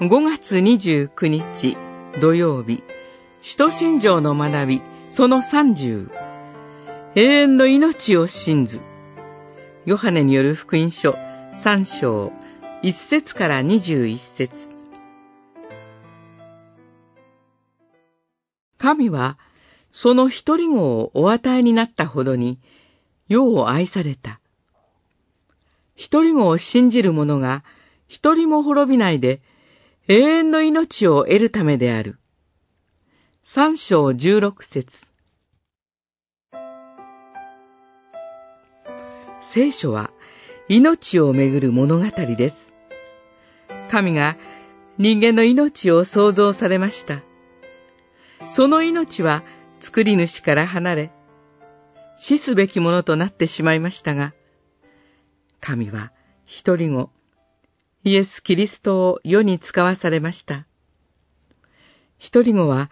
5月29日土曜日、使徒信条の学び、その30、永遠の命を信ず。ヨハネによる福音書3章1節から21節神はその一人子をお与えになったほどに世を愛された。一人子を信じる者が一人も滅びないで永遠の命を得るためである。三章十六節聖書は命をめぐる物語です。神が人間の命を創造されました。その命は作り主から離れ、死すべきものとなってしまいましたが、神は一人子、イエス・キリストを世に使わされました。一人子は、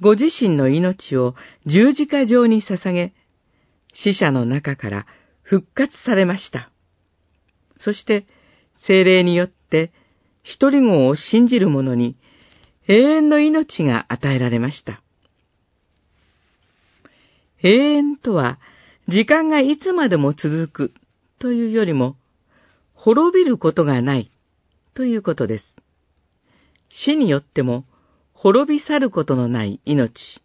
ご自身の命を十字架上に捧げ、死者の中から復活されました。そして、精霊によって一人子を信じる者に永遠の命が与えられました。永遠とは、時間がいつまでも続くというよりも、滅びることがないということです。死によっても滅び去ることのない命。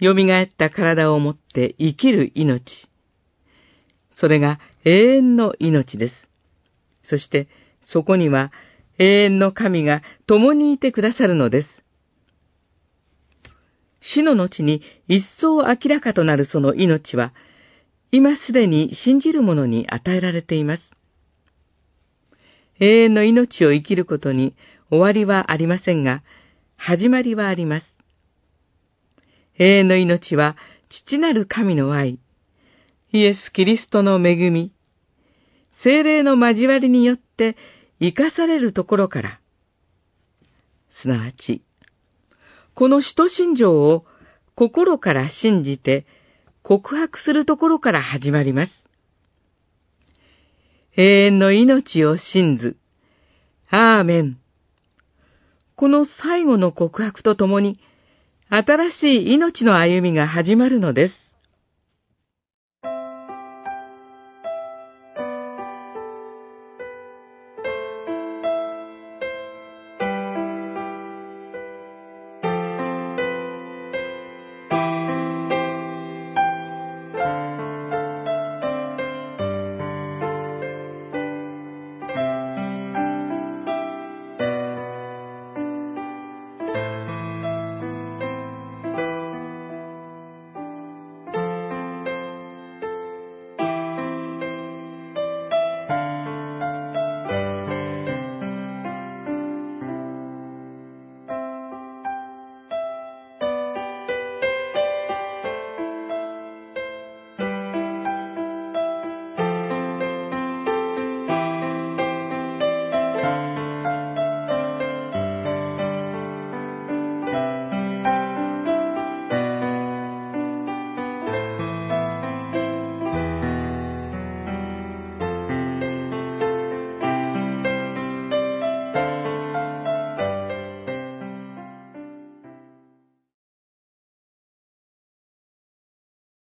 蘇った体を持って生きる命。それが永遠の命です。そしてそこには永遠の神が共にいてくださるのです。死の後に一層明らかとなるその命は、今すでに信じる者に与えられています。永遠の命を生きることに終わりはありませんが、始まりはあります。永遠の命は父なる神の愛、イエス・キリストの恵み、精霊の交わりによって生かされるところから、すなわち、この使徒信条を心から信じて告白するところから始まります。永遠の命を信ず。アーメン。この最後の告白とともに、新しい命の歩みが始まるのです。